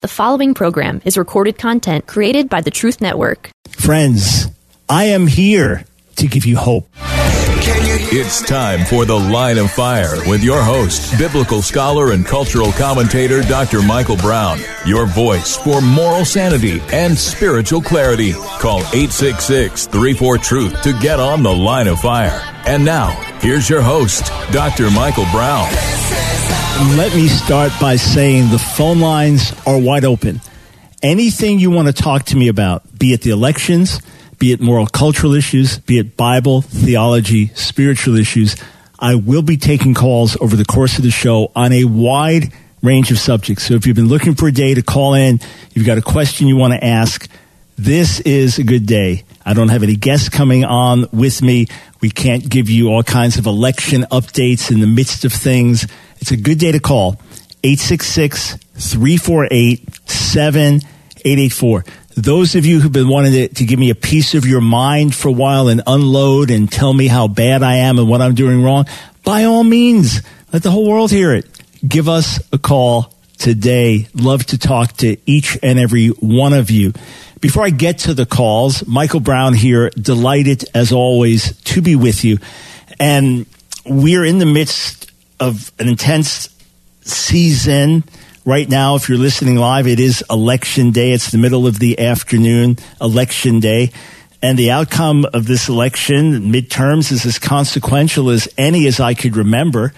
The following program is recorded content created by the Truth Network. Friends, I am here to give you hope. It's time for The Line of Fire with your host, biblical scholar and cultural commentator Dr. Michael Brown. Your voice for moral sanity and spiritual clarity. Call 866 34 Truth to get on The Line of Fire. And now, here's your host, Dr. Michael Brown. Let me start by saying the phone lines are wide open. Anything you want to talk to me about, be it the elections, be it moral cultural issues, be it Bible, theology, spiritual issues, I will be taking calls over the course of the show on a wide range of subjects. So if you've been looking for a day to call in, you've got a question you want to ask, this is a good day. I don't have any guests coming on with me. We can't give you all kinds of election updates in the midst of things. It's a good day to call 866 348 7884. Those of you who've been wanting to, to, give me a piece of your mind for a while and unload and tell me how bad I am and what I'm doing wrong, by all means, let the whole world hear it. Give us a call today. Love to talk to each and every one of you. Before I get to the calls, Michael Brown here, delighted as always to be with you. And we're in the midst of an intense season right now. If you're listening live, it is election day. It's the middle of the afternoon, election day. And the outcome of this election, midterms, is as consequential as any as I could remember.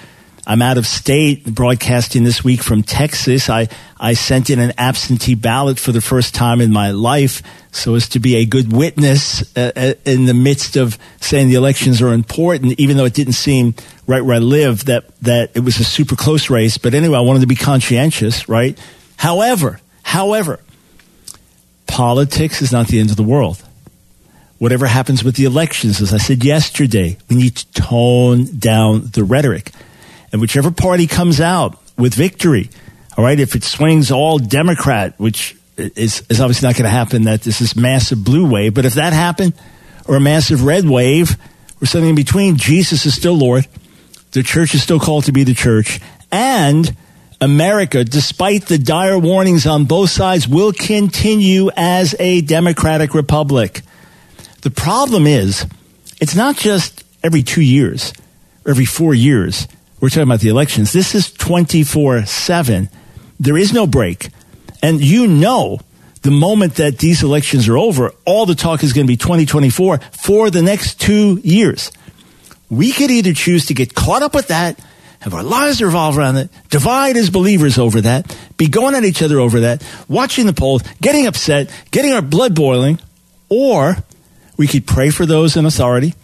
I'm out of state broadcasting this week from Texas. I, I sent in an absentee ballot for the first time in my life so as to be a good witness uh, uh, in the midst of saying the elections are important, even though it didn't seem right where I live that, that it was a super close race. But anyway, I wanted to be conscientious, right? However, however, politics is not the end of the world. Whatever happens with the elections, as I said yesterday, we need to tone down the rhetoric. And whichever party comes out with victory, all right, if it swings all Democrat, which is, is obviously not going to happen, that this is massive blue wave, but if that happened, or a massive red wave, or something in between, Jesus is still Lord. The church is still called to be the church. And America, despite the dire warnings on both sides, will continue as a democratic republic. The problem is, it's not just every two years every four years we're talking about the elections. This is 24 7. There is no break. And you know, the moment that these elections are over, all the talk is going to be 2024 for the next two years. We could either choose to get caught up with that, have our lives revolve around it, divide as believers over that, be going at each other over that, watching the polls, getting upset, getting our blood boiling, or we could pray for those in authority.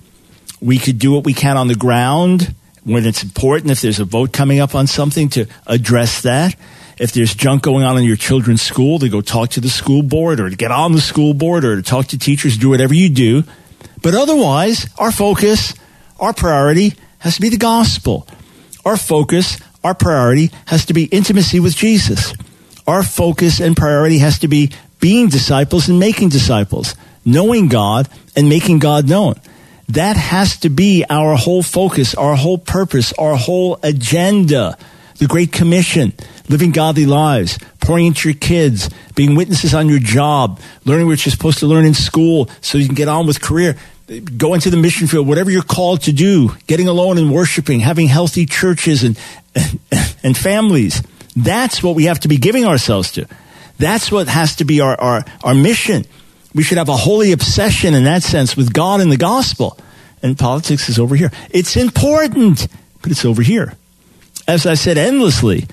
We could do what we can on the ground when it's important, if there's a vote coming up on something, to address that. If there's junk going on in your children's school, to go talk to the school board or to get on the school board or to talk to teachers, do whatever you do. But otherwise, our focus, our priority has to be the gospel. Our focus, our priority has to be intimacy with Jesus. Our focus and priority has to be being disciples and making disciples, knowing God and making God known. That has to be our whole focus, our whole purpose, our whole agenda. The Great Commission, living godly lives, pouring into your kids, being witnesses on your job, learning what you're supposed to learn in school so you can get on with career. Go into the mission field, whatever you're called to do, getting alone and worshiping, having healthy churches and, and, and families. That's what we have to be giving ourselves to. That's what has to be our, our, our mission. We should have a holy obsession in that sense with God and the gospel. And politics is over here. It's important, but it's over here. As I said endlessly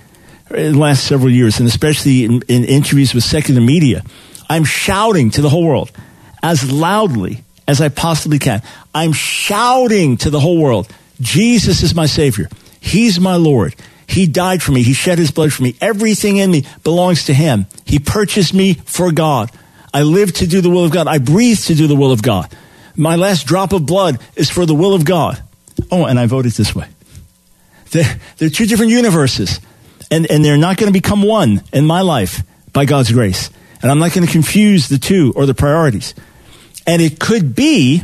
in the last several years, and especially in, in interviews with secular media, I'm shouting to the whole world as loudly as I possibly can. I'm shouting to the whole world Jesus is my Savior. He's my Lord. He died for me. He shed his blood for me. Everything in me belongs to him. He purchased me for God. I live to do the will of God. I breathe to do the will of God. My last drop of blood is for the will of God. Oh, and I voted this way. They're, they're two different universes, and, and they're not going to become one in my life by God's grace. And I'm not going to confuse the two or the priorities. And it could be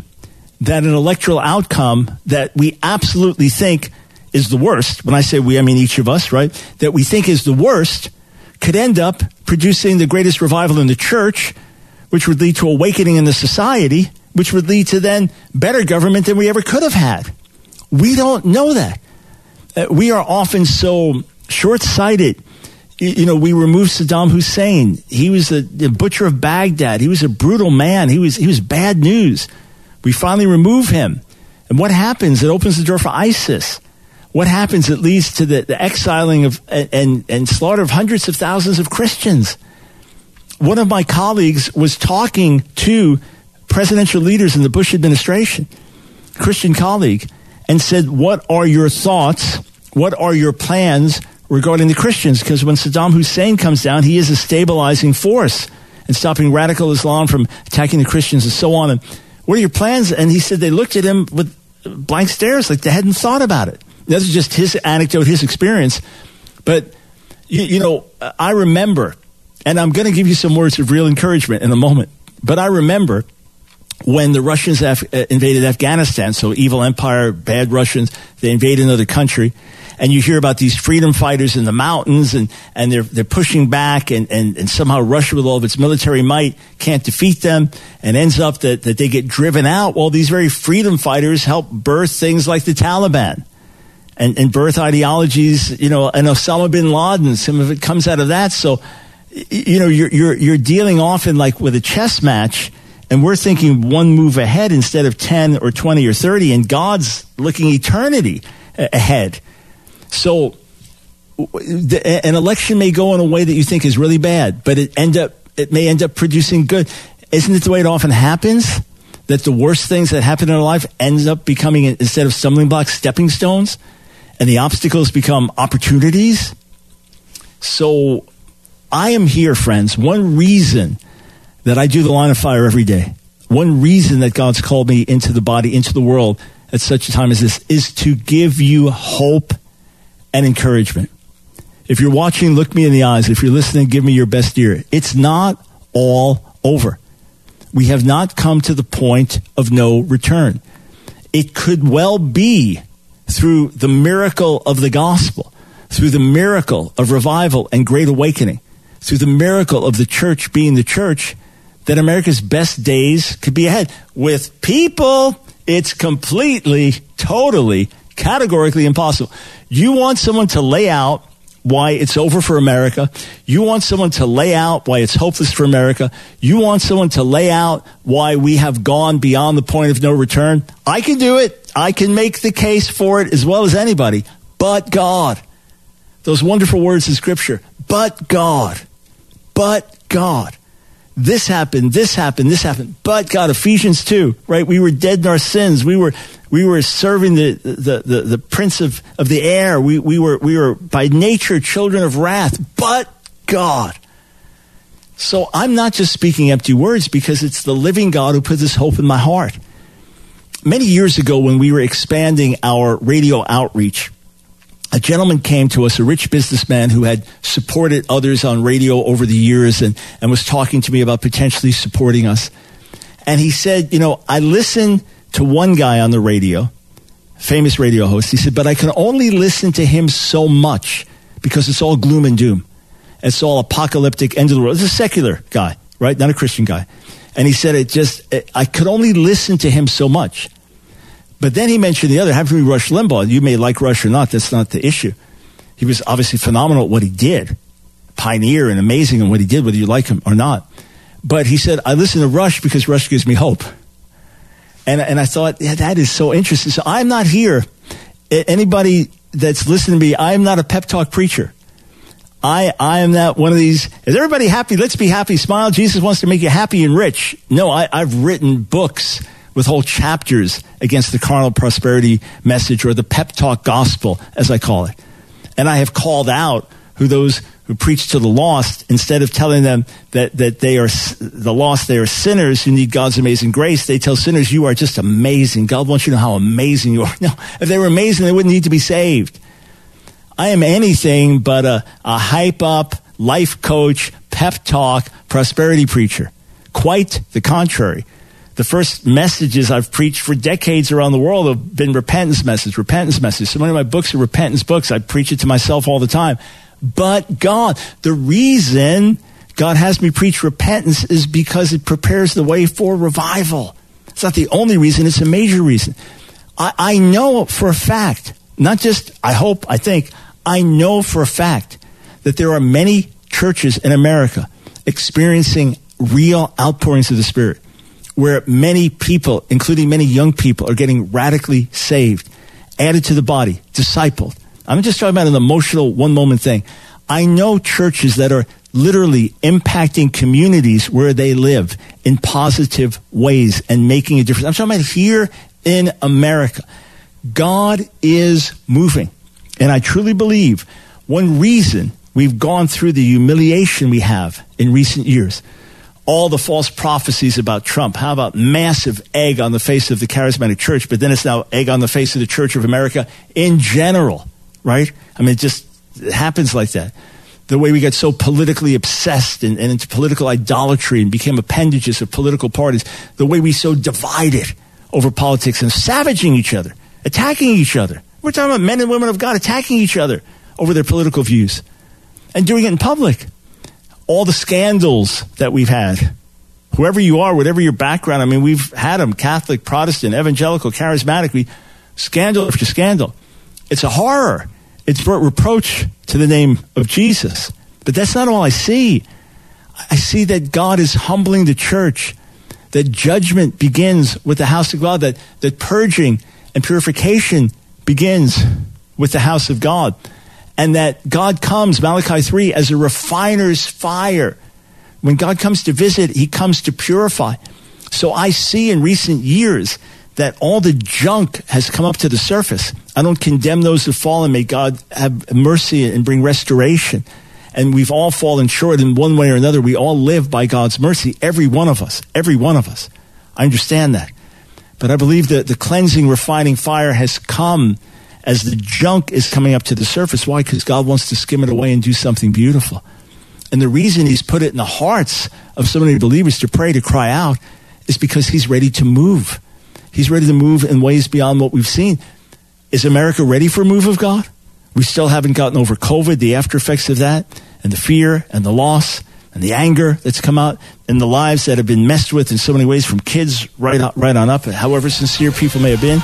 that an electoral outcome that we absolutely think is the worst, when I say we, I mean each of us, right? That we think is the worst could end up producing the greatest revival in the church, which would lead to awakening in the society, which would lead to then better government than we ever could have had. We don't know that. Uh, we are often so short sighted. You, you know, we removed Saddam Hussein. He was the, the butcher of Baghdad. He was a brutal man. He was, he was bad news. We finally remove him. And what happens? It opens the door for ISIS. What happens? It leads to the, the exiling of and, and, and slaughter of hundreds of thousands of Christians. One of my colleagues was talking to presidential leaders in the Bush administration, Christian colleague, and said, What are your thoughts? What are your plans regarding the Christians? Because when Saddam Hussein comes down, he is a stabilizing force and stopping radical Islam from attacking the Christians and so on. And what are your plans? And he said they looked at him with blank stares, like they hadn't thought about it. This is just his anecdote, his experience. But, you, you know, I remember, and I'm going to give you some words of real encouragement in a moment, but I remember when the Russians Af- uh, invaded Afghanistan, so evil empire, bad Russians, they invade another country and you hear about these freedom fighters in the mountains and, and they're, they're pushing back and, and, and somehow Russia with all of its military might can't defeat them and ends up that, that they get driven out. Well, these very freedom fighters help birth things like the Taliban and, and birth ideologies, you know, and Osama bin Laden, some of it comes out of that. So, you know, you're, you're, you're dealing often like with a chess match and we're thinking one move ahead instead of 10 or 20 or 30 and God's looking eternity ahead. So an election may go in a way that you think is really bad, but it end up it may end up producing good. Isn't it the way it often happens? That the worst things that happen in our life ends up becoming instead of stumbling blocks, stepping stones, and the obstacles become opportunities. So I am here, friends. One reason that I do the line of fire every day, one reason that God's called me into the body, into the world at such a time as this, is to give you hope and encouragement. If you're watching, look me in the eyes. If you're listening, give me your best ear. It's not all over. We have not come to the point of no return. It could well be through the miracle of the gospel, through the miracle of revival and great awakening, through the miracle of the church being the church, that America's best days could be ahead. With people, it's completely, totally, categorically impossible. You want someone to lay out why it's over for America. You want someone to lay out why it's hopeless for America. You want someone to lay out why we have gone beyond the point of no return. I can do it. I can make the case for it as well as anybody. But God. Those wonderful words in Scripture. But God. But God this happened, this happened, this happened. But God, Ephesians 2, right? We were dead in our sins. We were, we were serving the, the, the, the prince of, of the air. We, we, were, we were by nature children of wrath. But God. So I'm not just speaking empty words because it's the living God who put this hope in my heart. Many years ago, when we were expanding our radio outreach, a gentleman came to us, a rich businessman who had supported others on radio over the years and, and was talking to me about potentially supporting us. And he said, You know, I listen to one guy on the radio, famous radio host. He said, But I can only listen to him so much because it's all gloom and doom. It's all apocalyptic, end of the world. It's a secular guy, right? Not a Christian guy. And he said, It just, it, I could only listen to him so much. But then he mentioned the other, having to Rush Limbaugh. You may like Rush or not, that's not the issue. He was obviously phenomenal at what he did, pioneer and amazing in what he did, whether you like him or not. But he said, I listen to Rush because Rush gives me hope. And, and I thought, yeah, that is so interesting. So I'm not here. Anybody that's listening to me, I'm not a pep talk preacher. I, I am not one of these. Is everybody happy? Let's be happy. Smile. Jesus wants to make you happy and rich. No, I, I've written books with whole chapters against the carnal prosperity message or the pep talk gospel, as I call it. And I have called out who those who preach to the lost instead of telling them that, that they are the lost, they are sinners who need God's amazing grace. They tell sinners, you are just amazing. God wants you to know how amazing you are. No, if they were amazing, they wouldn't need to be saved. I am anything but a, a hype up, life coach, pep talk, prosperity preacher. Quite the contrary the first messages I've preached for decades around the world have been repentance message, repentance message. So many of my books are repentance books. I preach it to myself all the time. but God. The reason God has me preach repentance is because it prepares the way for revival. It's not the only reason, it's a major reason. I, I know for a fact, not just I hope, I think, I know for a fact that there are many churches in America experiencing real outpourings of the Spirit where many people, including many young people, are getting radically saved, added to the body, discipled. I'm just talking about an emotional one moment thing. I know churches that are literally impacting communities where they live in positive ways and making a difference. I'm talking about here in America. God is moving. And I truly believe one reason we've gone through the humiliation we have in recent years all the false prophecies about Trump. How about massive egg on the face of the charismatic church, but then it's now egg on the face of the Church of America in general, right? I mean, it just it happens like that. The way we get so politically obsessed and, and into political idolatry and became appendages of political parties, the way we so divided over politics and savaging each other, attacking each other. We're talking about men and women of God attacking each other over their political views and doing it in public all the scandals that we've had. Whoever you are, whatever your background, I mean, we've had them Catholic, Protestant, evangelical, charismatic. We scandal after scandal. It's a horror. It's brought reproach to the name of Jesus. But that's not all I see. I see that God is humbling the church, that judgment begins with the house of God, that, that purging and purification begins with the house of God and that God comes, Malachi 3, as a refiner's fire. When God comes to visit, he comes to purify. So I see in recent years that all the junk has come up to the surface. I don't condemn those who fall, and may God have mercy and bring restoration. And we've all fallen short in one way or another. We all live by God's mercy, every one of us, every one of us. I understand that. But I believe that the cleansing, refining fire has come as the junk is coming up to the surface. Why? Because God wants to skim it away and do something beautiful. And the reason He's put it in the hearts of so many believers to pray, to cry out, is because He's ready to move. He's ready to move in ways beyond what we've seen. Is America ready for a move of God? We still haven't gotten over COVID, the after effects of that, and the fear and the loss and the anger that's come out and the lives that have been messed with in so many ways from kids right, right on up, however sincere people may have been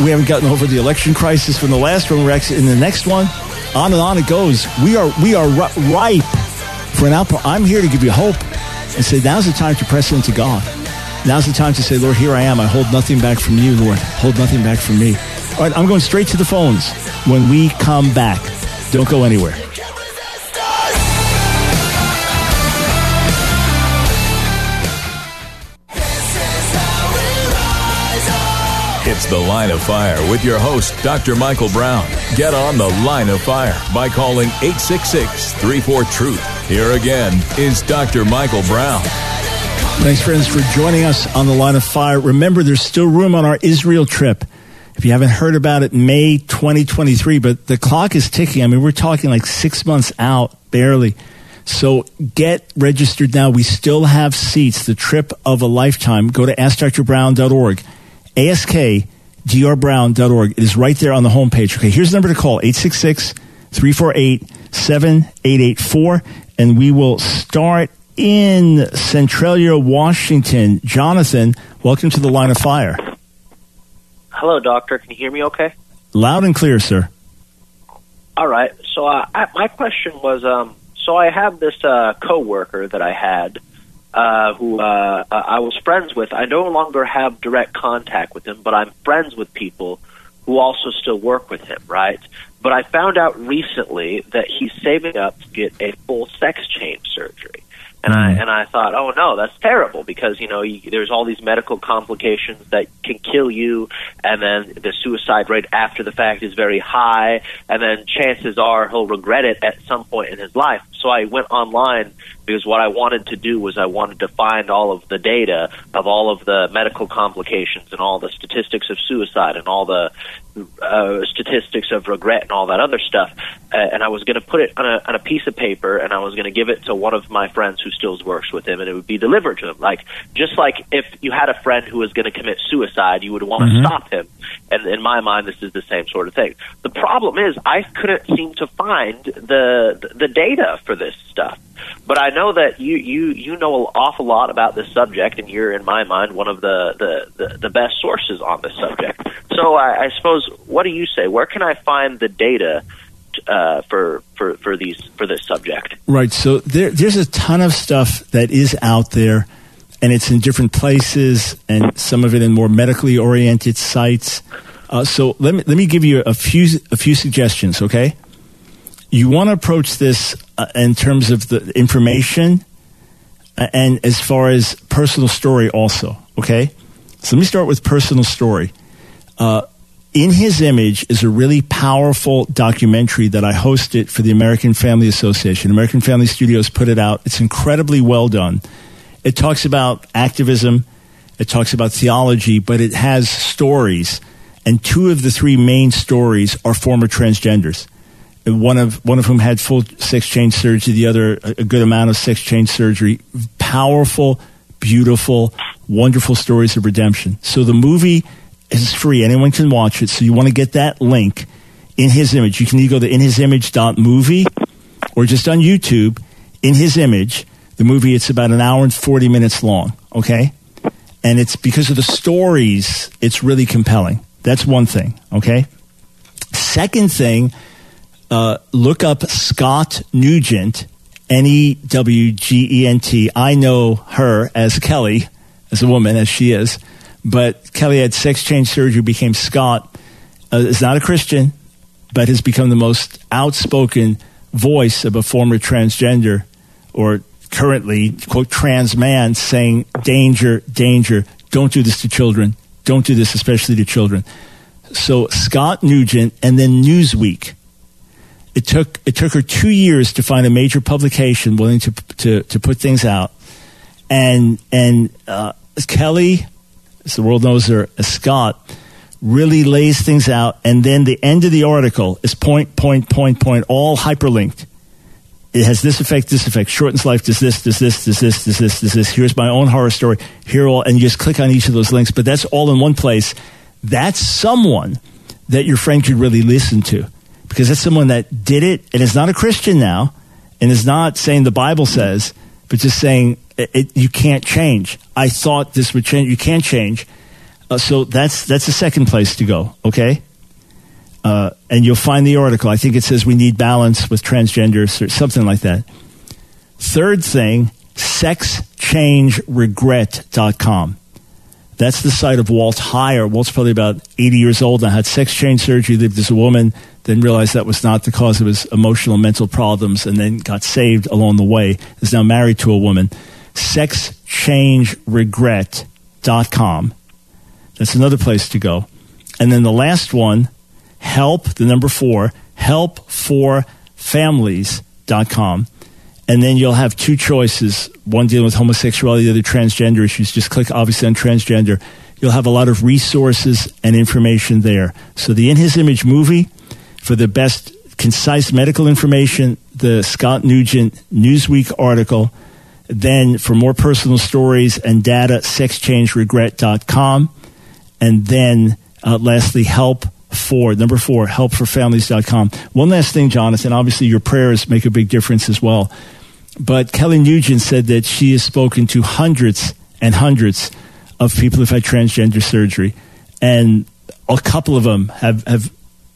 we haven't gotten over the election crisis from the last one. Actually in the next one. On and on it goes. We are we are ripe for an outpour. I'm here to give you hope and say now's the time to press into God. Now's the time to say, Lord, here I am. I hold nothing back from you, Lord. Hold nothing back from me. All right, I'm going straight to the phones when we come back. Don't go anywhere. It's The Line of Fire with your host, Dr. Michael Brown. Get on The Line of Fire by calling 866 34 Truth. Here again is Dr. Michael Brown. Thanks, friends, for joining us on The Line of Fire. Remember, there's still room on our Israel trip. If you haven't heard about it, May 2023, but the clock is ticking. I mean, we're talking like six months out, barely. So get registered now. We still have seats. The trip of a lifetime. Go to AskDrBrown.org askdrbrown.org. It is right there on the homepage. Okay, here's the number to call 866 348 7884, and we will start in Centralia, Washington. Jonathan, welcome to the line of fire. Hello, doctor. Can you hear me okay? Loud and clear, sir. All right. So, uh, I, my question was um, so I have this uh, coworker that I had uh, who uh, uh, I was friends with. I no longer have direct contact with him, but I'm friends with people who also still work with him, right? But I found out recently that he's saving up to get a full sex change surgery. And I mm. and I thought, oh no, that's terrible because you know you, there's all these medical complications that can kill you, and then the suicide rate after the fact is very high, and then chances are he'll regret it at some point in his life. So I went online because what I wanted to do was I wanted to find all of the data of all of the medical complications and all the statistics of suicide and all the uh, statistics of regret and all that other stuff, uh, and I was going to put it on a, on a piece of paper, and I was going to give it to one of my friends who still works with him, and it would be delivered to him. Like just like if you had a friend who was going to commit suicide, you would want to Mhm. stop him. And in my mind, this is the same sort of thing. The problem is, I couldn't seem to find the the data for this stuff. But I know that you you you know an awful lot about this subject, and you're in my mind one of the the the, the best sources on this subject. So I, I suppose, what do you say? Where can I find the data? Uh, for for for these for this subject, Right. So there, there's a ton of stuff that is out there, and it's in different places, and some of it in more medically oriented sites. Uh, so let me let me give you a few a few suggestions. Okay. You want to approach this uh, in terms of the information, and as far as personal story also. Okay. So let me start with personal story. Uh, in His Image is a really powerful documentary that I hosted for the American Family Association. American Family Studios put it out. It's incredibly well done. It talks about activism, it talks about theology, but it has stories. And two of the three main stories are former transgenders. One of one of whom had full sex change surgery, the other a good amount of sex change surgery. Powerful, beautiful, wonderful stories of redemption. So the movie is free. Anyone can watch it. So you want to get that link in his image. You can either go to inhisimage.movie or just on YouTube, in his image, the movie, it's about an hour and 40 minutes long. Okay. And it's because of the stories, it's really compelling. That's one thing. Okay. Second thing, uh, look up Scott Newgent, N E W G E N T. I know her as Kelly, as a woman, as she is. But Kelly had sex change surgery, became Scott. Uh, is not a Christian, but has become the most outspoken voice of a former transgender or currently, quote, trans man saying, danger, danger, don't do this to children. Don't do this, especially to children. So Scott Newgent and then Newsweek. It took it took her two years to find a major publication willing to to, to put things out, and and uh, Kelly, as the world knows her as Scott, really lays things out, and then the end of the article is point point point point all hyperlinked. It has this effect, this effect, shortens life, does this, does this, does this, does this, does this. Here's my own horror story. Here all, and you just click on each of those links, but that's all in one place. That's someone that your friend could really listen to because that's someone that did it and is not a Christian now and is not saying the Bible says, but just saying it, it, you can't change. I thought this would change. You can't change. Uh, so that's that's the second place to go. Okay, uh, and you'll find the article. I think it says we need balance with transgenders or something like that. Third thing, sexchangeregret.com. That's the site of Walt Heyer. Walt's probably about 80 years old and had sex change surgery, lived as a woman, then realized that was not the cause of his emotional and mental problems, and then got saved along the way. Is now married to a woman. Sexchangeregret.com. That's another place to go. And then the last one, help, the number four, helpforfamilies.com. And then you'll have two choices one dealing with homosexuality, the other transgender issues. Just click obviously on transgender. You'll have a lot of resources and information there. So the In His Image movie for the best concise medical information, the Scott Newgent Newsweek article. Then for more personal stories and data, sexchangeregret.com. And then uh, lastly, help for number four, helpforfamilies.com. One last thing, Jonathan. Obviously, your prayers make a big difference as well. But Kelly Newgent said that she has spoken to hundreds and hundreds of people who've had transgender surgery, and a couple of them have, have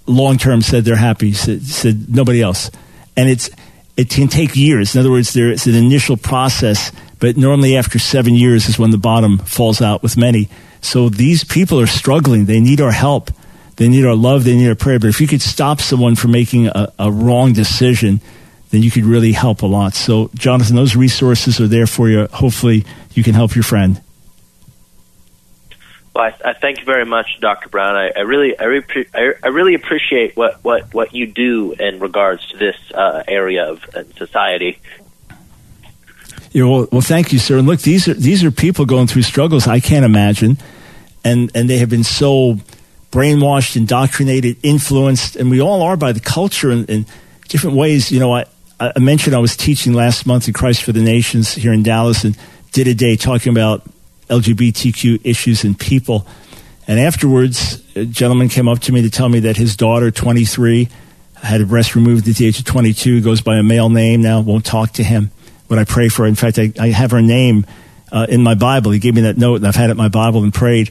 long term said they're happy. Said, said nobody else, and it's it can take years. In other words, there is an initial process, but normally after seven years is when the bottom falls out with many. So these people are struggling. They need our help. They need our love. They need our prayer. But if you could stop someone from making a, a wrong decision, then you could really help a lot. So, Jonathan, those resources are there for you. Hopefully, you can help your friend. Well, I, I thank you very much, Dr. Brown. I, I really, I, re- I, really appreciate what, what, what you do in regards to this uh, area of uh, society. Yeah, well, well, thank you, sir. And look, these are these are people going through struggles I can't imagine, and and they have been so brainwashed, indoctrinated, influenced, and we all are by the culture in, in different ways. You know, I, I mentioned I was teaching last month in Christ for the Nations here in Dallas and did a day talking about LGBTQ issues and people. And afterwards, a gentleman came up to me to tell me that his daughter, 23, had a breast removed at the age of 22, goes by a male name now, won't talk to him. When I pray for her, in fact, I, I have her name uh, in my Bible. He gave me that note, and I've had it in my Bible and prayed.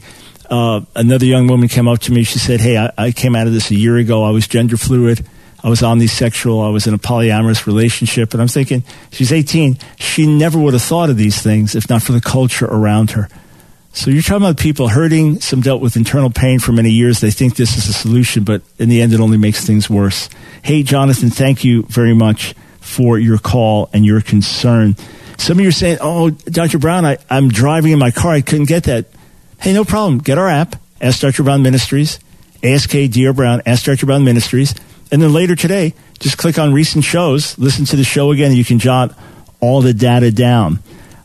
Uh, another young woman came up to me. She said, Hey, I, I came out of this a year ago. I was gender fluid. I was omnisexual. I was in a polyamorous relationship. And I'm thinking, she's 18. She never would have thought of these things if not for the culture around her. So you're talking about people hurting, some dealt with internal pain for many years. They think this is a solution, but in the end, it only makes things worse. Hey, Jonathan, thank you very much for your call and your concern. Some of you are saying, oh, Dr. Brown, I, I'm driving in my car. I couldn't get that. Hey, no problem. Get our app, Ask Dr. Brown Ministries, ASK Dear Brown, Ask Dr. Brown Ministries. And then later today, just click on recent shows, listen to the show again, and you can jot all the data down.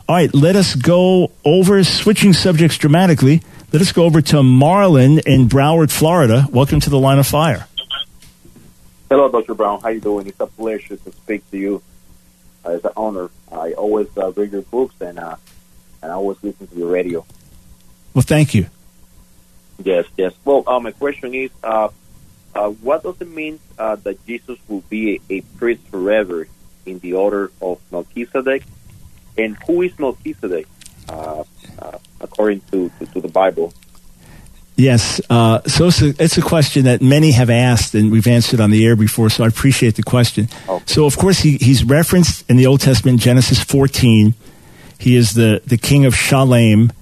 All right, let us go over switching subjects dramatically. Let us go over to Marlon in Broward, Florida. Welcome to the Line of Fire. Hello, Dr. Brown. How you doing? It's a pleasure to speak to you. Uh, it's an honor. I always uh, read your books and uh, and I always listen to your radio. Well, thank you. Yes, yes. Well, uh, my question is, uh, what does it mean uh, that Jesus will be a, a priest forever in the order of Melchizedek? And who is Melchizedek, uh, uh, according to, to, to, the Bible? Yes, uh, so it's a, it's a, question that many have asked, and we've answered on the air before. So I appreciate the question. Okay. So, of course, he, he's referenced in the Old Testament, Genesis 14. He is the, the king of Shalem,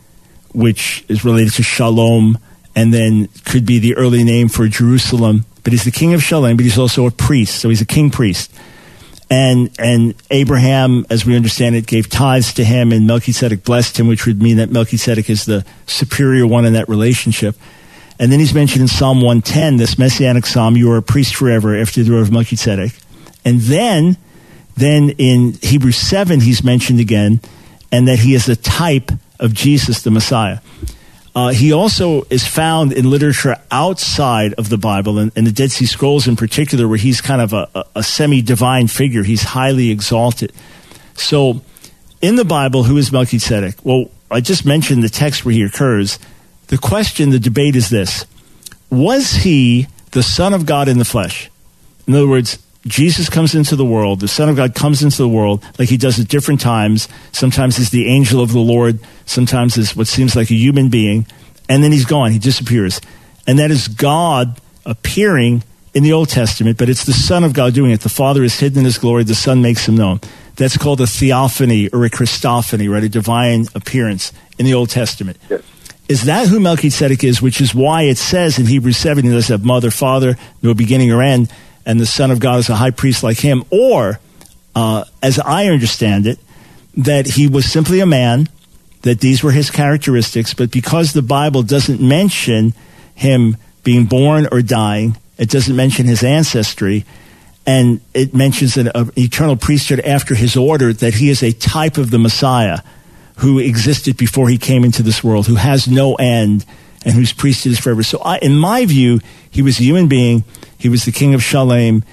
which is related to Shalom, and then could be the early name for Jerusalem. But he's the king of Shalem, but he's also a priest, so he's a king priest and and Abraham, as we understand it, gave tithes to him, and Melchizedek blessed him, which would mean that Melchizedek is the superior one in that relationship. And then he's mentioned in Psalm 110, this messianic psalm, "You are a priest forever after the order of Melchizedek." And then, then in Hebrews seven, he's mentioned again, and that he is a type of Jesus, the Messiah. Uh, he also is found in literature outside of the Bible, and, and the Dead Sea Scrolls in particular, where he's kind of a, a, a semi divine figure. He's highly exalted. So, in the Bible, who is Melchizedek? Well, I just mentioned the text where he occurs. The question, the debate is this Was he the Son of God in the flesh? In other words, Jesus comes into the world, the Son of God comes into the world like he does at different times. Sometimes as the angel of the Lord, sometimes as what seems like a human being, and then he's gone, he disappears. And that is God appearing in the Old Testament, but it's the Son of God doing it. The Father is hidden in his glory, the Son makes him known. That's called a theophany or a Christophany, right? A divine appearance in the Old Testament. Yes. Is that who Melchizedek is, which is why it says in Hebrews 7, he does have mother, father, no beginning or end and the Son of God is a high priest like him, or, uh, as I understand it, that he was simply a man, that these were his characteristics, but because the Bible doesn't mention him being born or dying, it doesn't mention his ancestry, and it mentions an, an eternal priesthood after his order, that he is a type of the Messiah who existed before he came into this world, who has no end, and whose priesthood is forever. So, I, in my view, he was a human being he was the king of Shalem.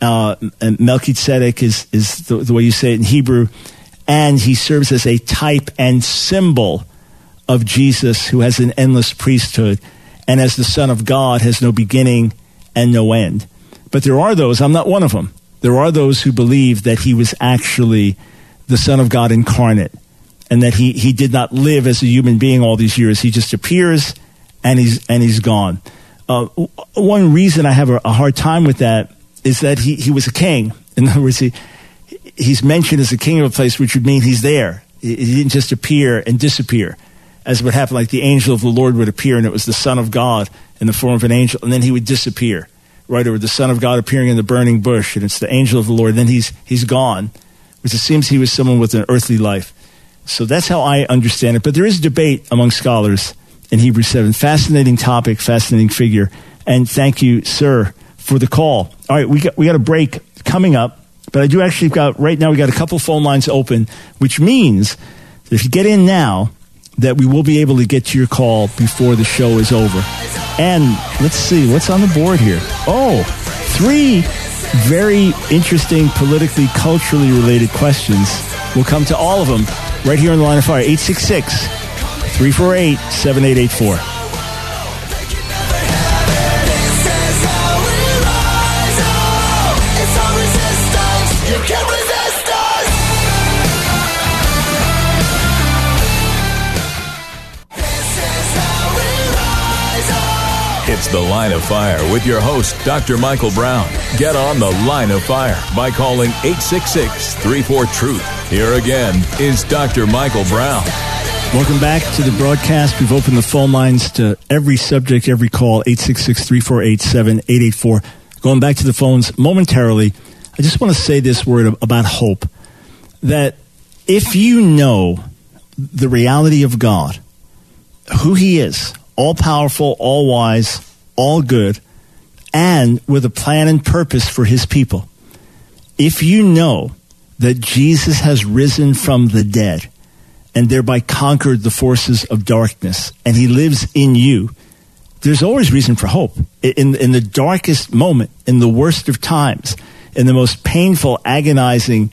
Uh, Melchizedek is, is the, the way you say it in Hebrew. And he serves as a type and symbol of Jesus, who has an endless priesthood, and as the Son of God has no beginning and no end. But there are those, I'm not one of them, there are those who believe that he was actually the Son of God incarnate, and that he, he did not live as a human being all these years. He just appears and he's, and he's gone. Uh, one reason I have a, a, hard time with that is that he, he was a king. In other words, he, he's mentioned as a king of a place, which would mean he's there. He, he didn't just appear and disappear, as would happen, like the angel of the Lord would appear, and it was the Son of God in the form of an angel, and then he would disappear. Right, or the Son of God appearing in the burning bush, and it's the angel of the Lord, and then he's, he's gone, which it seems he was someone with an earthly life. So that's how I understand it. But there is debate among scholars in Hebrews 7. Fascinating topic, fascinating figure. And thank you, sir, for the call. All right, we got, we got a break coming up, but I do actually got, right now, we got a couple phone lines open, which means that if you get in now, that we will be able to get to your call before the show is over. And let's see, what's on the board here? Oh, three very interesting, politically, culturally related questions. We'll come to all of them right here on the line of fire. 866 348 7884. It's The Line of Fire with your host, Dr. Michael Brown. Get on The Line of Fire by calling 866 34 Truth. Here again is Dr. Michael Brown. Welcome back to the broadcast. We've opened the phone lines to every subject, every call, 866 348 7884. Going back to the phones momentarily, I just want to say this word about hope that if you know the reality of God, who He is, all powerful, all wise, all good, and with a plan and purpose for his people. If you know that Jesus has risen from the dead and thereby conquered the forces of darkness and he lives in you, there's always reason for hope. In, in the darkest moment, in the worst of times, in the most painful, agonizing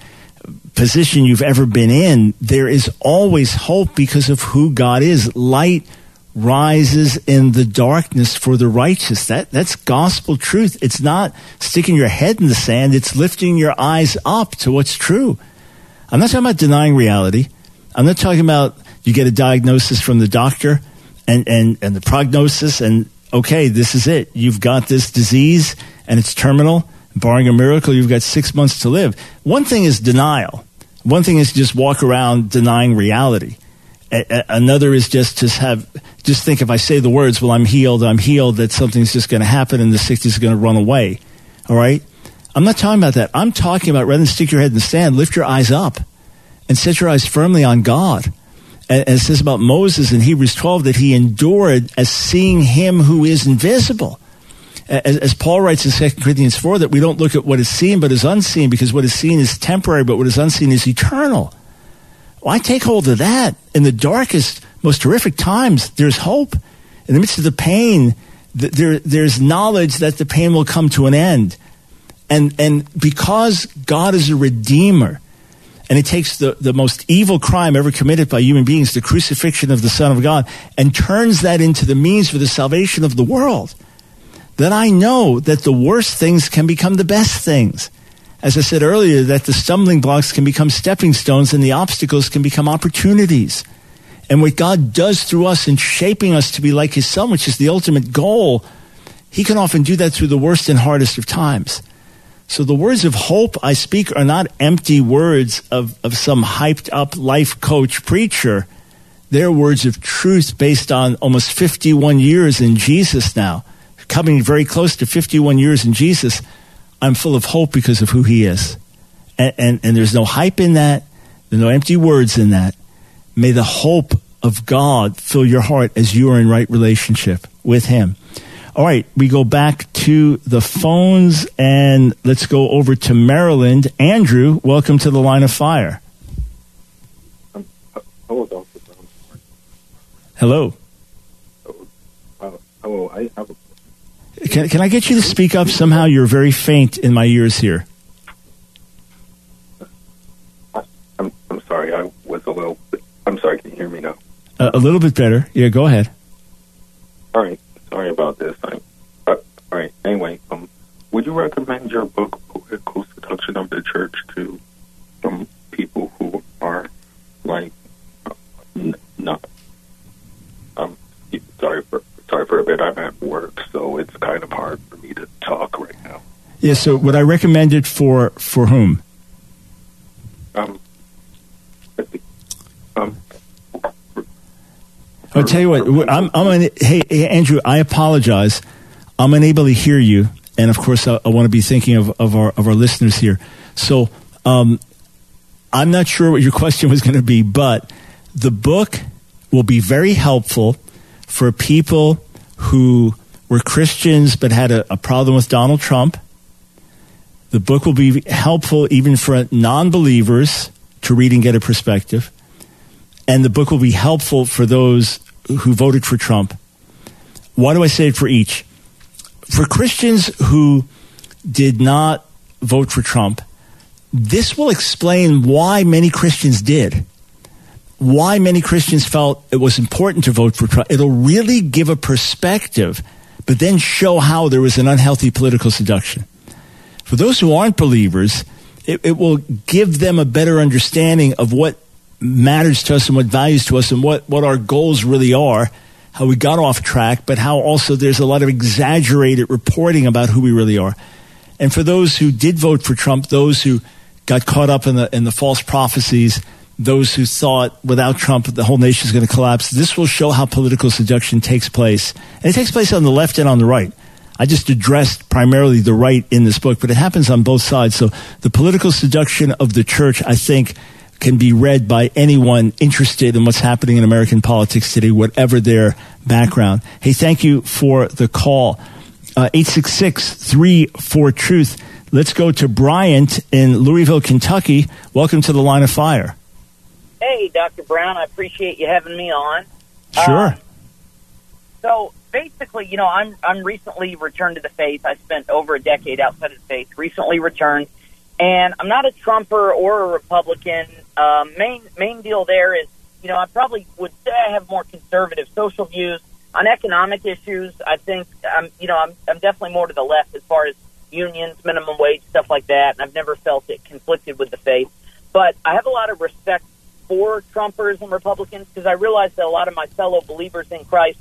position you've ever been in, there is always hope because of who God is. Light rises in the darkness for the righteous. That, that's gospel truth. It's not sticking your head in the sand. It's lifting your eyes up to what's true. I'm not talking about denying reality. I'm not talking about you get a diagnosis from the doctor and, and, and the prognosis and okay, this is it. You've got this disease and it's terminal. Barring a miracle, you've got six months to live. One thing is denial. One thing is just walk around denying reality another is just to have just think if I say the words, well, I'm healed, I'm healed, that something's just going to happen and the sickness is going to run away. All right? I'm not talking about that. I'm talking about rather than stick your head in the sand, lift your eyes up and set your eyes firmly on God. And it says about Moses in Hebrews 12 that he endured as seeing him who is invisible. As, Paul writes in 2 Corinthians 4, that we don't look at what is seen but is unseen because what is seen is temporary, but what is unseen is eternal. Why take hold of that? In the darkest, most horrific times, there's hope. In the midst of the pain, there, there's knowledge that the pain will come to an end. And, and because God is a redeemer, and it takes the, the most evil crime ever committed by human beings, the crucifixion of the Son of God, and turns that into the means for the salvation of the world, then I know that the worst things can become the best things as I said earlier, that the stumbling blocks can become stepping stones and the obstacles can become opportunities. And what God does through us in shaping us to be like His Son, which is the ultimate goal, He can often do that through the worst and hardest of times. So the words of hope I speak are not empty words of, of some hyped up life coach preacher. They're words of truth based on almost 51 years in Jesus now, coming very close to 51 years in Jesus I'm full of hope because of who he is. And, and, and there's no hype in that. There's no empty words in that. May the hope of God fill your heart as you are in right relationship with him. All right, we go back to the phones and let's go over to Maryland. Andrew, welcome to the line of fire. Hello, Dr. Brown. Hello. Uh, hello, I have a can, can I get you to speak up somehow? You're very faint in my ears here. I'm, I'm sorry. I was a little. I'm sorry. Can you hear me now? Uh, a little bit better. Yeah, go ahead. All right. Sorry about this. I, uh, all right. Anyway, um, would you recommend your book, Political Seduction of the Church, to some people who are like n- not? Um, sorry for sorry for a bit. I'm at work, so it's kind of hard for me to talk right now. Yeah. So, would I recommend it for for whom? Um. um. I'll tell you what. I'm. I'm. An, hey, Andrew. I apologize. I'm unable to hear you, and of course, I, I want to be thinking of, of our of our listeners here. So, um, I'm not sure what your question was going to be, but the book will be very helpful for people who were Christians but had a, a problem with Donald Trump. The book will be helpful even for non believers to read and get a perspective. And the book will be helpful for those who voted for Trump. Why do I say it for each? For Christians who did not vote for Trump, this will explain why many Christians did. Why many Christians felt it was important to vote for Trump. It'll really give a perspective, but then show how there was an unhealthy political seduction. For those who aren't believers, it, it will give them a better understanding of what matters to us and what values to us and what, what our goals really are, how we got off track, but how also there's a lot of exaggerated reporting about who we really are. And for those who did vote for Trump, those who got caught up in the in the false prophecies, those who thought without Trump the whole nation is going to collapse. This will show how political seduction takes place, and it takes place on the left and on the right. I just addressed primarily the right in this book, but it happens on both sides. So the political seduction of the church, I think, can be read by anyone interested in what's happening in American politics today, whatever their background. Hey, thank you for the call. Uh, 866 34 Truth. Let's go to Bryant in Louisville, Kentucky. Welcome to the line of fire. Hey, Dr. Brown, I appreciate you having me on. Sure. Uh, so basically, you know, I'm I'm recently returned to the faith. I spent over a decade outside of the faith. Recently returned, and I'm not a Trumper or a Republican. Uh, main main deal there is, you know, I probably would say I have more conservative social views on economic issues. I think I'm, you know, I'm I'm definitely more to the left as far as unions, minimum wage, stuff like that. And I've never felt it conflicted with the faith. But I have a lot of respect for Trumpers and Republicans because I realize that a lot of my fellow believers in Christ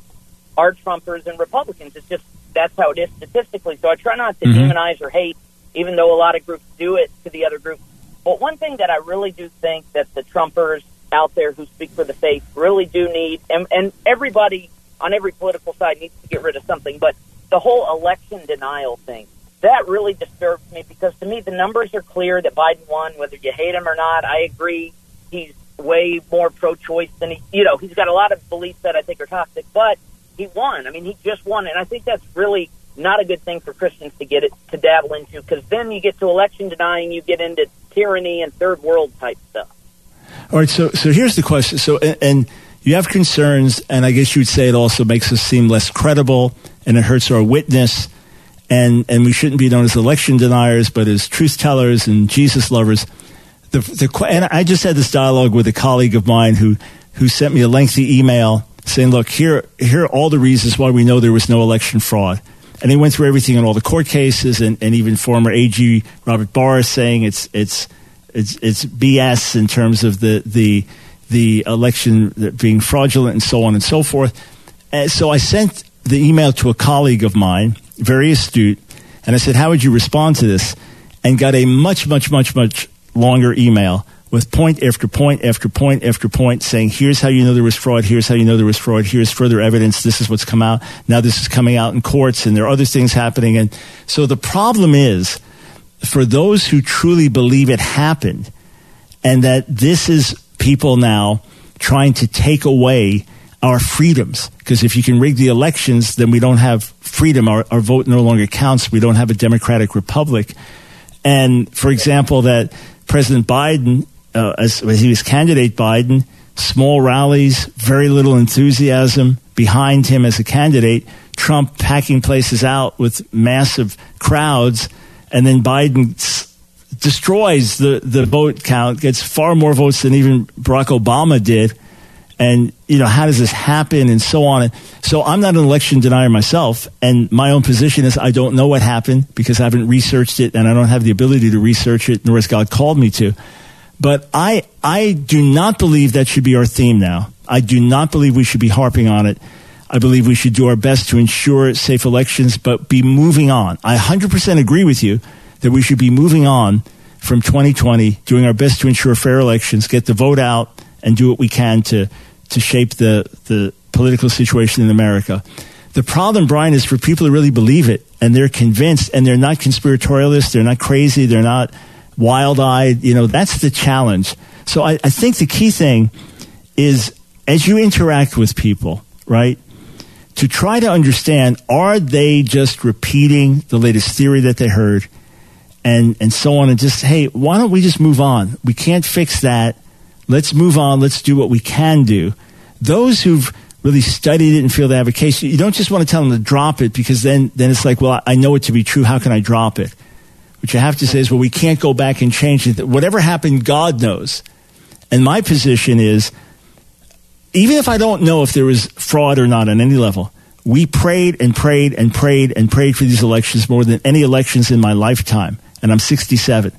are Trumpers and Republicans. It's just that's how it is statistically. So I try not to mm-hmm. demonize or hate, even though a lot of groups do it to the other group. But one thing that I really do think that the Trumpers out there who speak for the faith really do need, and, and everybody on every political side needs to get rid of something, but the whole election denial thing that really disturbs me because to me the numbers are clear that Biden won, whether you hate him or not. I agree he's way more pro-choice than he, you know, he's got a lot of beliefs that I think are toxic, but he won. I mean, he just won, and I think that's really not a good thing for Christians to get it to dabble into because then you get to election denying, you get into tyranny and third world type stuff. All right, so so here's the question. So and, and you have concerns, and I guess you would say it also makes us seem less credible, and it hurts our witness and and we shouldn't be known as election deniers, but as truth tellers and Jesus lovers. The, the and I just had this dialogue with a colleague of mine who who sent me a lengthy email saying, "Look, here here are all the reasons why we know there was no election fraud." And they went through everything in all the court cases, and, and even former AG Robert Barr saying it's it's it's it's BS in terms of the the the election being fraudulent and so on and so forth. And so I sent the email to a colleague of mine very astute. And I said, How would you respond to this? And got a much, much, much, much longer email with point after point after point after point saying, here's how you know there was fraud, here's how you know there was fraud, here's further evidence, this is what's come out, now this is coming out in courts, and there are other things happening. And so the problem is, for those who truly believe it happened, and that this is people now trying to take away our freedoms. Because if you can rig the elections, then we don't have freedom. Our, our vote no longer counts. We don't have a democratic republic. And for example, that President Biden, uh, as, as he was candidate Biden, small rallies, very little enthusiasm behind him as a candidate. Trump packing places out with massive crowds, and then Biden destroys the, the vote count, gets far more votes than even Barack Obama did and you know how does this happen and so on so i'm not an election denier myself and my own position is i don't know what happened because i haven't researched it and i don't have the ability to research it nor has god called me to but i i do not believe that should be our theme now. I do not believe we should be harping on it. I believe we should do our best to ensure safe elections but be moving on. I 100% agree with you that we should be moving on from 2020 doing our best to ensure fair elections get the vote out and do what we can to to shape the, the political situation in America. The problem, Brian, is for people who really believe it and they're convinced and they're not conspiratorialists, they're not crazy, they're not wild eyed. You know, that's the challenge. So I, I think the key thing is as you interact with people, right, to try to understand are they just repeating the latest theory that they heard and, and so on and just, hey, why don't we just move on? We can't fix that. Let's move on. Let's do what we can do. Those who've really studied it and feel they have a case, you don't just want to tell them to drop it because then, then it's like, well, I know it to be true. How can I drop it? What you have to say is, well, we can't go back and change it. Whatever happened, God knows. And my position is, even if I don't know if there was fraud or not on any level, we prayed and prayed and prayed and prayed for these elections more than any elections in my lifetime. And I'm 67.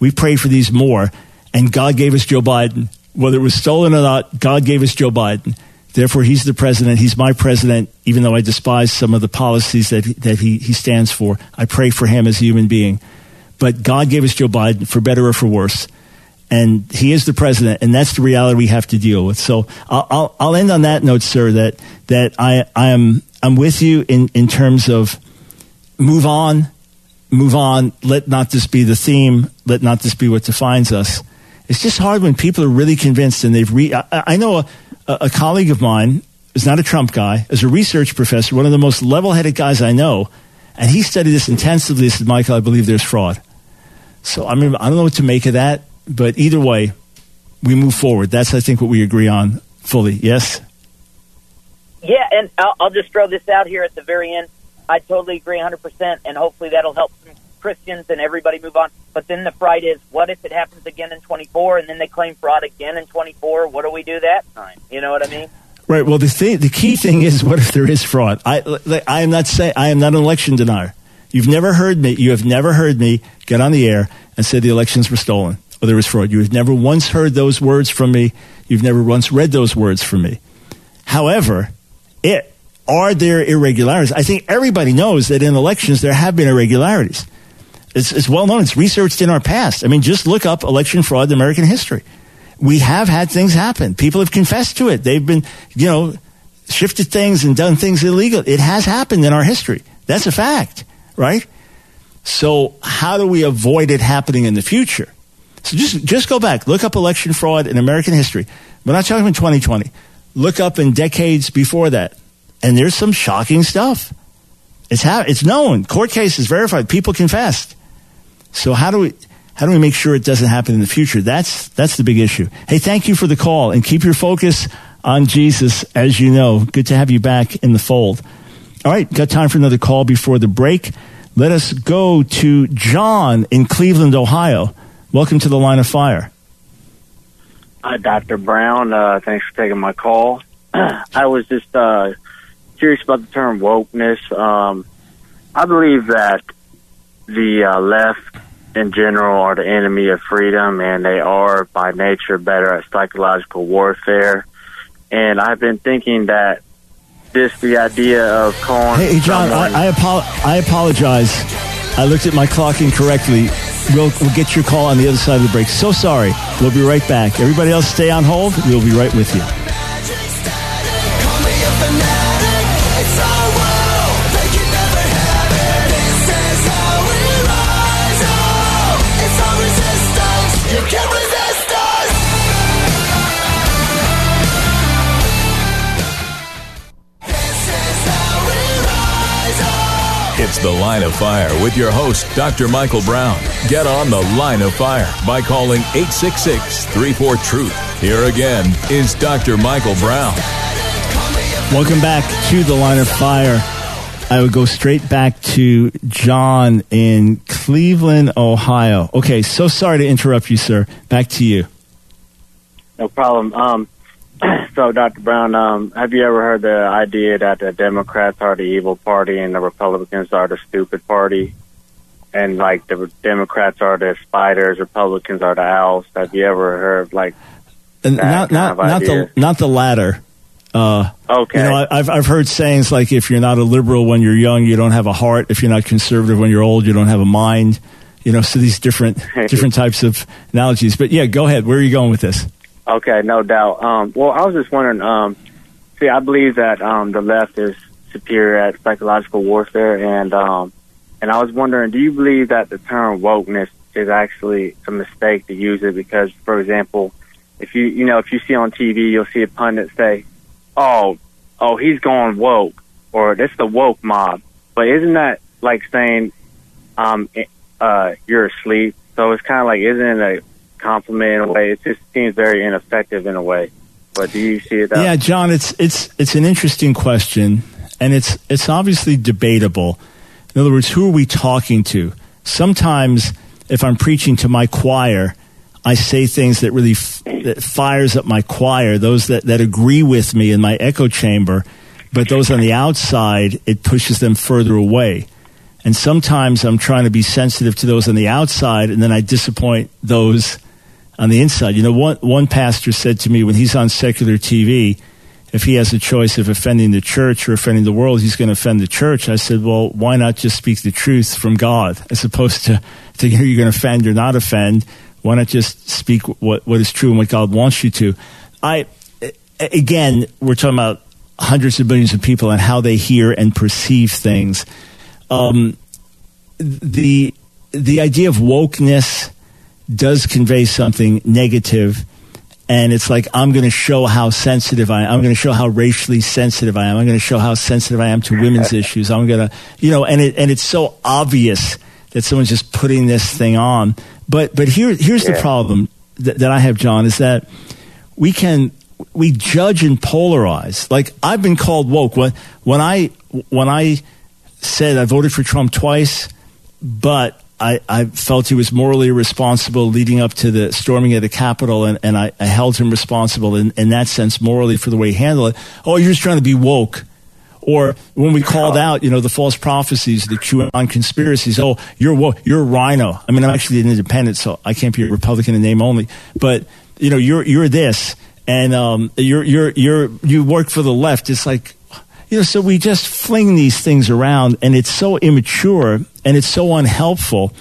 We prayed for these more, and God gave us Joe Biden. Whether it was stolen or not, God gave us Joe Biden. Therefore, he's the president. He's my president, even though I despise some of the policies that, that he, he stands for. I pray for him as a human being. But God gave us Joe Biden for better or for worse. And he is the president, and that's the reality we have to deal with. So I'll, I'll, I'll end on that note, sir, that, that I, I am I'm with you in, in terms of move on, move on. Let not this be the theme. Let not this be what defines us. It's just hard when people are really convinced and they've. I, I know a, a colleague of mine is not a Trump guy, is a research professor, one of the most level headed guys I know, and he studied this intensively. He said, Michael, I believe there's fraud. So I mean, I don't know what to make of that, but either way, we move forward. That's, I think, what we agree on fully. Yes? Yeah, and I'll, I'll just throw this out here at the very end. I totally agree 100%, and hopefully that'll help some Christians and everybody move on. But then the fright is, what if it happens again in 24, and then they claim fraud again in 24? What do we do that time? You know what I mean? Right. Well, the thing, the key thing is, what if there is fraud? I, like, I am not say I am not an election denier. You've never heard me. You have never heard me get on the air and say the elections were stolen or there was fraud. You have never once heard those words from me. You've never once read those words from me. However, it, are there irregularities? I think everybody knows that in elections there have been irregularities. It's, it's well known. It's researched in our past. I mean, just look up election fraud in American history. We have had things happen. People have confessed to it. They've been, you know, shifted things and done things illegal. It has happened in our history. That's a fact, right? So how do we avoid it happening in the future? So just, just go back, look up election fraud in American history. We're not talking about 2020 look up in decades before that, and there's some shocking stuff. It's ha- it's known. Court cases verified. People confessed. So how do we how do we make sure it doesn't happen in the future? That's that's the big issue. Hey, thank you for the call and keep your focus on Jesus. As you know, good to have you back in the fold. All right, got time for another call before the break. Let us go to John in Cleveland, Ohio. Welcome to the line of fire. Hi, Dr. Brown. Uh, thanks for taking my call. I was just uh, curious about the term wokeness. Um, I believe that the uh, left in general are the enemy of freedom, and they are by nature better at psychological warfare. And I've been thinking that this, the idea of calling. Hey, John, someone, I, I, apo- I apologize. I looked at my clock incorrectly. We'll, we'll get your call on the other side of the break. So sorry. We'll be right back. Everybody else stay on hold. We'll be right with you. The Line of Fire with your host, Dr. Michael Brown. Get on The Line of Fire by calling 866 34 Truth. Here again is Dr. Michael Brown. Welcome back to The Line of Fire. I would go straight back to John in Cleveland, Ohio. Okay, so sorry to interrupt you, sir. Back to you. No problem. Um, so, Dr. Brown, um, have you ever heard the idea that the Democrats are the evil party and the Republicans are the stupid party? And like the Democrats are the spiders, Republicans are the owls. Have you ever heard like And that not kind not of not the idea? not the latter. Uh, Okay. You know, I, I've I've heard sayings like if you're not a liberal when you're young, you don't have a heart. If you're not conservative when you're old, you don't have a mind. You know, so these different different types of analogies. But yeah, go ahead. Where are you going with this? Okay, no doubt. Um, well, I was just wondering. Um, see, I believe that um, the left is superior at psychological warfare, and um, and I was wondering, do you believe that the term wokeness is actually a mistake to use it? Because, for example, if you you know if you see on TV, you'll see a pundit say, "Oh, oh, he's going woke," or "That's the woke mob." But isn't that like saying, um, uh, you're asleep? So it's kind of like, isn't it a compliment in a way? It just seems very ineffective in a way. But do you see it? That Yeah, John, it's it's it's an interesting question, and it's it's obviously debatable. In other words, who are we talking to? Sometimes, if I'm preaching to my choir, I say things that really f- that fires up my choir, those that, that agree with me in my echo chamber, but those on the outside, it pushes them further away. And sometimes I'm trying to be sensitive to those on the outside, and then I disappoint those on the inside. You know, one, one pastor said to me when he's on secular TV, if he has a choice of offending the church or offending the world, he's going to offend the church. I said, well, why not just speak the truth from God as opposed to thinking you're going to offend or not offend? Why not just speak what, what is true and what God wants you to? I, again, we're talking about hundreds of millions of people and how they hear and perceive things. Um, the, the idea of wokeness does convey something negative and it's like I'm going to show how sensitive I am. I'm going to show how racially sensitive I am. I'm going to show how sensitive I am to women's issues. I'm going to, you know, and it and it's so obvious that someone's just putting this thing on. But but here here's Yeah. the problem that, that I have, John, is that we can we judge and polarize. Like I've been called woke when when I when I said I voted for Trump twice, but I, I felt he was morally responsible leading up to the storming of the Capitol, and, and I, I held him responsible in, in that sense morally for the way he handled it. Oh, you're just trying to be woke. Or when we called out, you know, the false prophecies, the QAnon conspiracies. Oh, you're. You're a RINO. I mean, I'm actually an independent, so I can't be a Republican in name only. But you know, you're you're this, and um, you're you're you're you work for the left. It's like you know, so we just fling these things around, and it's so immature and it's so unhelpful.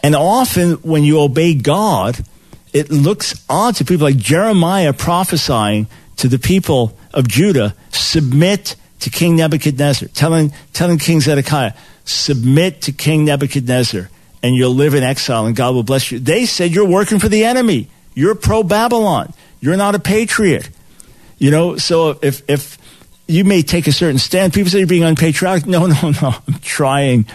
And often, when you obey God, it looks odd to people like Jeremiah prophesying to the people of Judah submit to King Nebuchadnezzar, telling, telling King Zedekiah, submit to King Nebuchadnezzar, and you'll live in exile, and God will bless you. They said you're working for the enemy. You're pro Babylon. You're not a patriot. You know, so if, if you may take a certain stand, people say you're being unpatriotic. No, no, no. I'm trying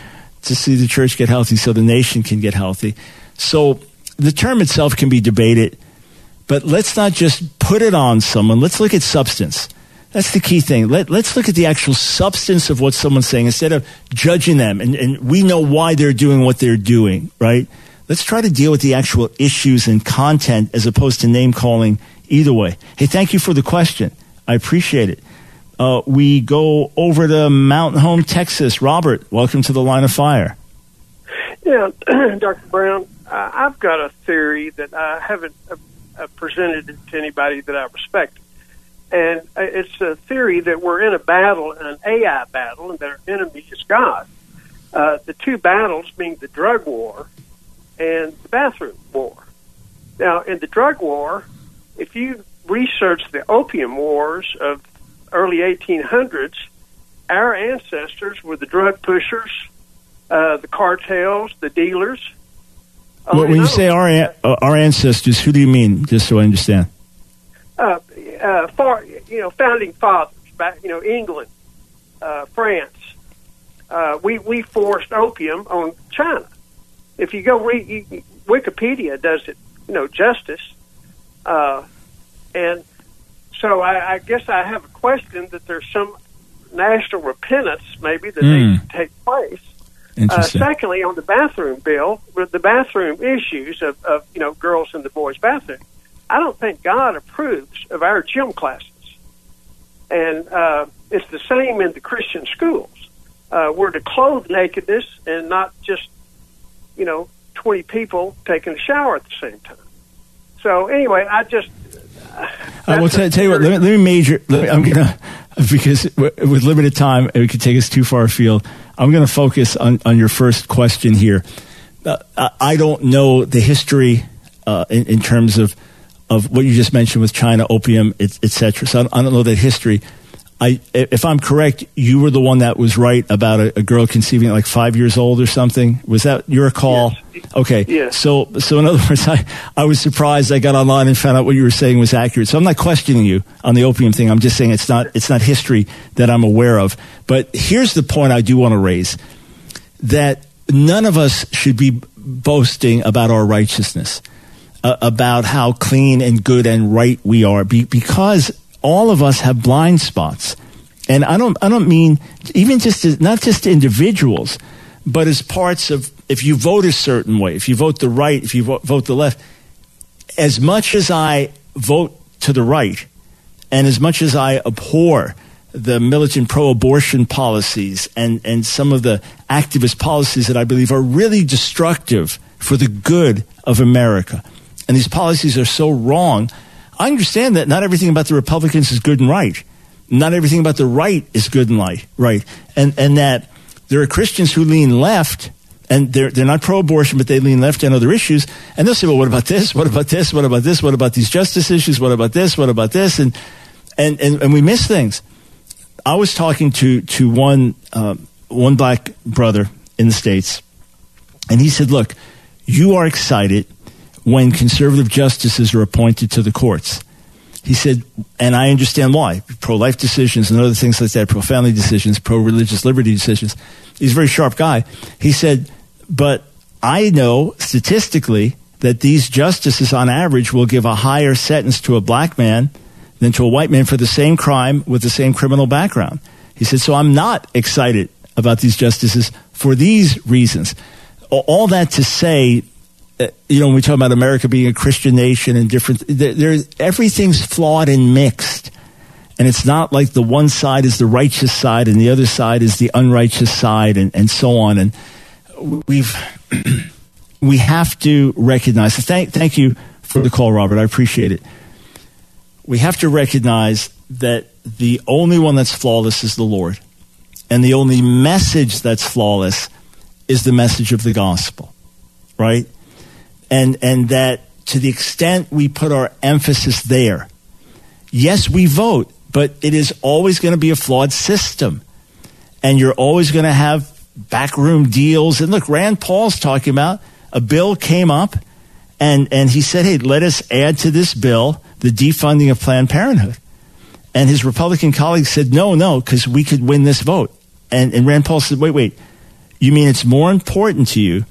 to see the church get healthy so the nation can get healthy. So the term itself can be debated, but let's not just put it on someone. Let's look at substance. That's the key thing. Let, let's look at the actual substance of what someone's saying instead of judging them. And, and we know why they're doing what they're doing, right? Let's try to deal with the actual issues and content as opposed to name calling either way. Hey, thank you for the question. I appreciate it. Uh, we go over to Mountain Home, Texas. Robert, welcome to the line of fire. Yeah, Dr. Brown, I've got a theory that I haven't uh, uh, presented to anybody that I respect. And uh, it's a theory that we're in a battle, an AI battle, and that our enemy is God. The two battles being the drug war and the bathroom war. Now, in the drug war, if you research the opium wars of early 1800s, our ancestors were the drug pushers, uh, the cartels, the dealers. Well, when you say our, an- uh, our ancestors, who do you mean, just so I understand? uh, uh, far, you know, founding fathers, back, you know, England, uh, France, uh, we we forced opium on China. If you go read you, Wikipedia, does it, you know, justice, uh, and so I, I guess I have a question that there's some national repentance maybe that Hmm. needs to take place. Uh, secondly, on the bathroom bill, with the bathroom issues of, of you know girls in the boys' bathroom, I don't think God approves of our gym classes, and uh, it's the same in the Christian schools. Uh, we're to clothe nakedness and not just you know twenty people taking a shower at the same time. So anyway, I just I will tell, tell you what. Let me, let me major. Let me, I'm gonna because w- with limited time, it could take us too far afield. I'm going to focus on, on your first question here. Uh, I- I don't know the history uh, in, in terms of of what you just mentioned with China, opium, et, et cetera. So I don't, I don't know that history. I, if I'm correct, you were the one that was right about a, a girl conceiving at like five years old or something. Was that your call? Okay. Yes. So, so in other words, I, I was surprised. I got online and found out what you were saying was accurate. So I'm not questioning you on the opium thing. I'm just saying it's not, it's not history that I'm aware of. But here's the point I do want to raise that none of us should be boasting about our righteousness. uh, about how clean and good and right we are be, because all of us have blind spots. And I don't, I don't mean even just as, not just individuals, but as parts of if you vote a certain way, if you vote the right, if you vote, vote the left, as much as I vote to the right, and as much as I abhor the militant pro-abortion policies and, and some of the activist policies that I believe are really destructive for the good of America, and these policies are so wrong, I understand that not everything about the Republicans is good and right. Not everything about the right is good and right, right, and and that there are Christians who lean left and they're, they're not pro-abortion, but they lean left on other issues. And they'll say, well, what about this? What about this? What about this? What about these justice issues? What about this? What about this? And, and, and, and we miss things. I was talking to, to one, uh, one black brother in the States, and he said, look, you are excited when conservative justices are appointed to the courts. He said, and I understand why. Pro life decisions and other things like that, pro family decisions, pro religious liberty decisions. He's a very sharp guy. He said, but I know statistically that these justices on average will give a higher sentence to a black man than to a white man for the same crime with the same criminal background. He said, so I'm not excited about these justices for these reasons. All that to say, Uh, you know, when we talk about America being a Christian nation and different, there, everything's flawed and mixed. And it's not like the one side is the righteous side and the other side is the unrighteous side and, and so on. And we've, we have to recognize, thank, thank you for the call, Robert. I appreciate it. We have to recognize that the only one that's flawless is the Lord. And the only message that's flawless is the message of the gospel, right? And, and that to the extent we put our emphasis there, yes, we vote, but it is always going to be a flawed system. And you're always going to have backroom deals. And look, Rand Paul's talking about a bill came up and, and he said, hey, let us add to this bill the defunding of Planned Parenthood. And his Republican colleagues said, no, no, because we could win this vote. And, and Rand Paul said, wait, wait, you mean it's more important to you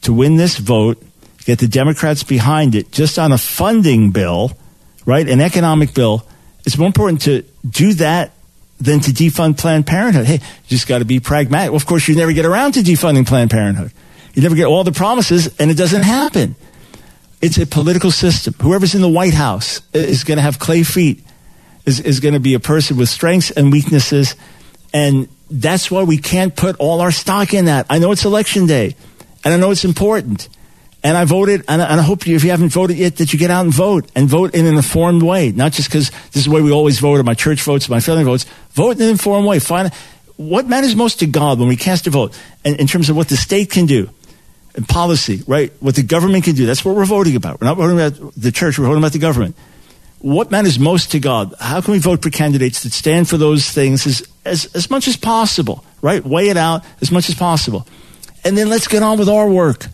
to win this vote, get the Democrats behind it, just on a funding bill, right? An economic bill. It's more important to do that than to defund Planned Parenthood. Hey, you just got to be pragmatic. Well, of course, you never get around to defunding Planned Parenthood. You never get all the promises, and it doesn't happen. It's a political system. Whoever's in the White House is going to have clay feet, is, is going to be a person with strengths and weaknesses. And that's why we can't put all our stock in that. I know it's election day, and I know it's important. And I voted, and I, hope you, if you haven't voted yet, that you get out and vote and vote in an informed way. Not just because this is the way we always vote, or my church votes, my family votes. Vote in an informed way. Find what matters most to God when we cast a vote, and in terms of what the state can do, and policy, right? What the government can do. That's what we're voting about. We're not voting about the church. We're voting about the government. What matters most to God? How can we vote for candidates that stand for those things as, as, as much as possible, right? Weigh it out as much as possible. And then let's get on with our work.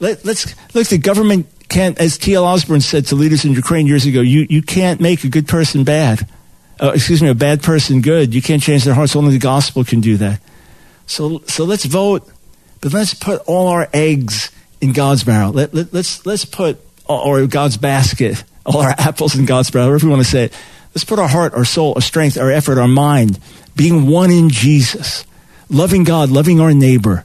Let, us look. The government can't, as T.L. Osborn said to leaders in Ukraine years ago, you, you can't make a good person bad. Uh, excuse me, a bad person good. You can't change their hearts. Only the gospel can do that. So, so let's vote, but let's put all our eggs in God's barrel. Let, let, let's, let's put, or God's basket, all our apples in God's barrel, however you want to say it. Let's put our heart, our soul, our strength, our effort, our mind, being one in Jesus, loving God, loving our neighbor,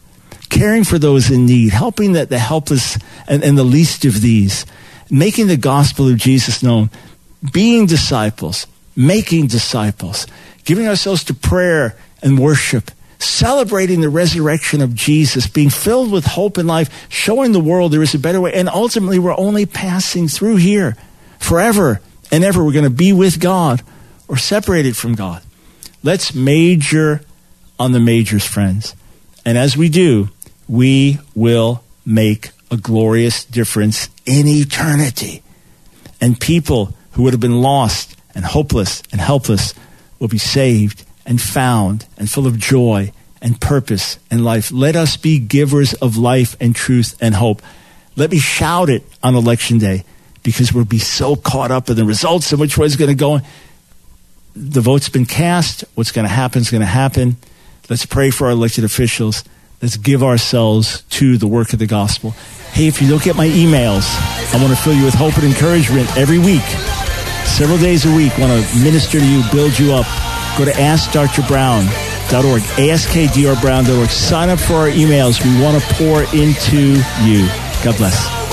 caring for those in need, helping the, the helpless and, and the least of these, making the gospel of Jesus known, being disciples, making disciples, giving ourselves to prayer and worship, celebrating the resurrection of Jesus, being filled with hope and life, showing the world there is a better way. And ultimately, we're only passing through here forever and ever. We're going to be with God or separated from God. Let's major on the majors, friends. And as we do, we will make a glorious difference in eternity. And people who would have been lost and hopeless and helpless will be saved and found and full of joy and purpose and life. Let us be givers of life and truth and hope. Let me shout it on election day because we'll be so caught up in the results and which way is going to go. The vote's been cast. What's going to happen is going to happen. Let's pray for our elected officials. Let's give ourselves to the work of the gospel. Hey, if you don't get my emails, I want to fill you with hope and encouragement every week, several days a week. want to minister to you, build you up. Go to AskDrBrown.org, AskDrBrown.org. Sign up for our emails. We want to pour into you. God bless.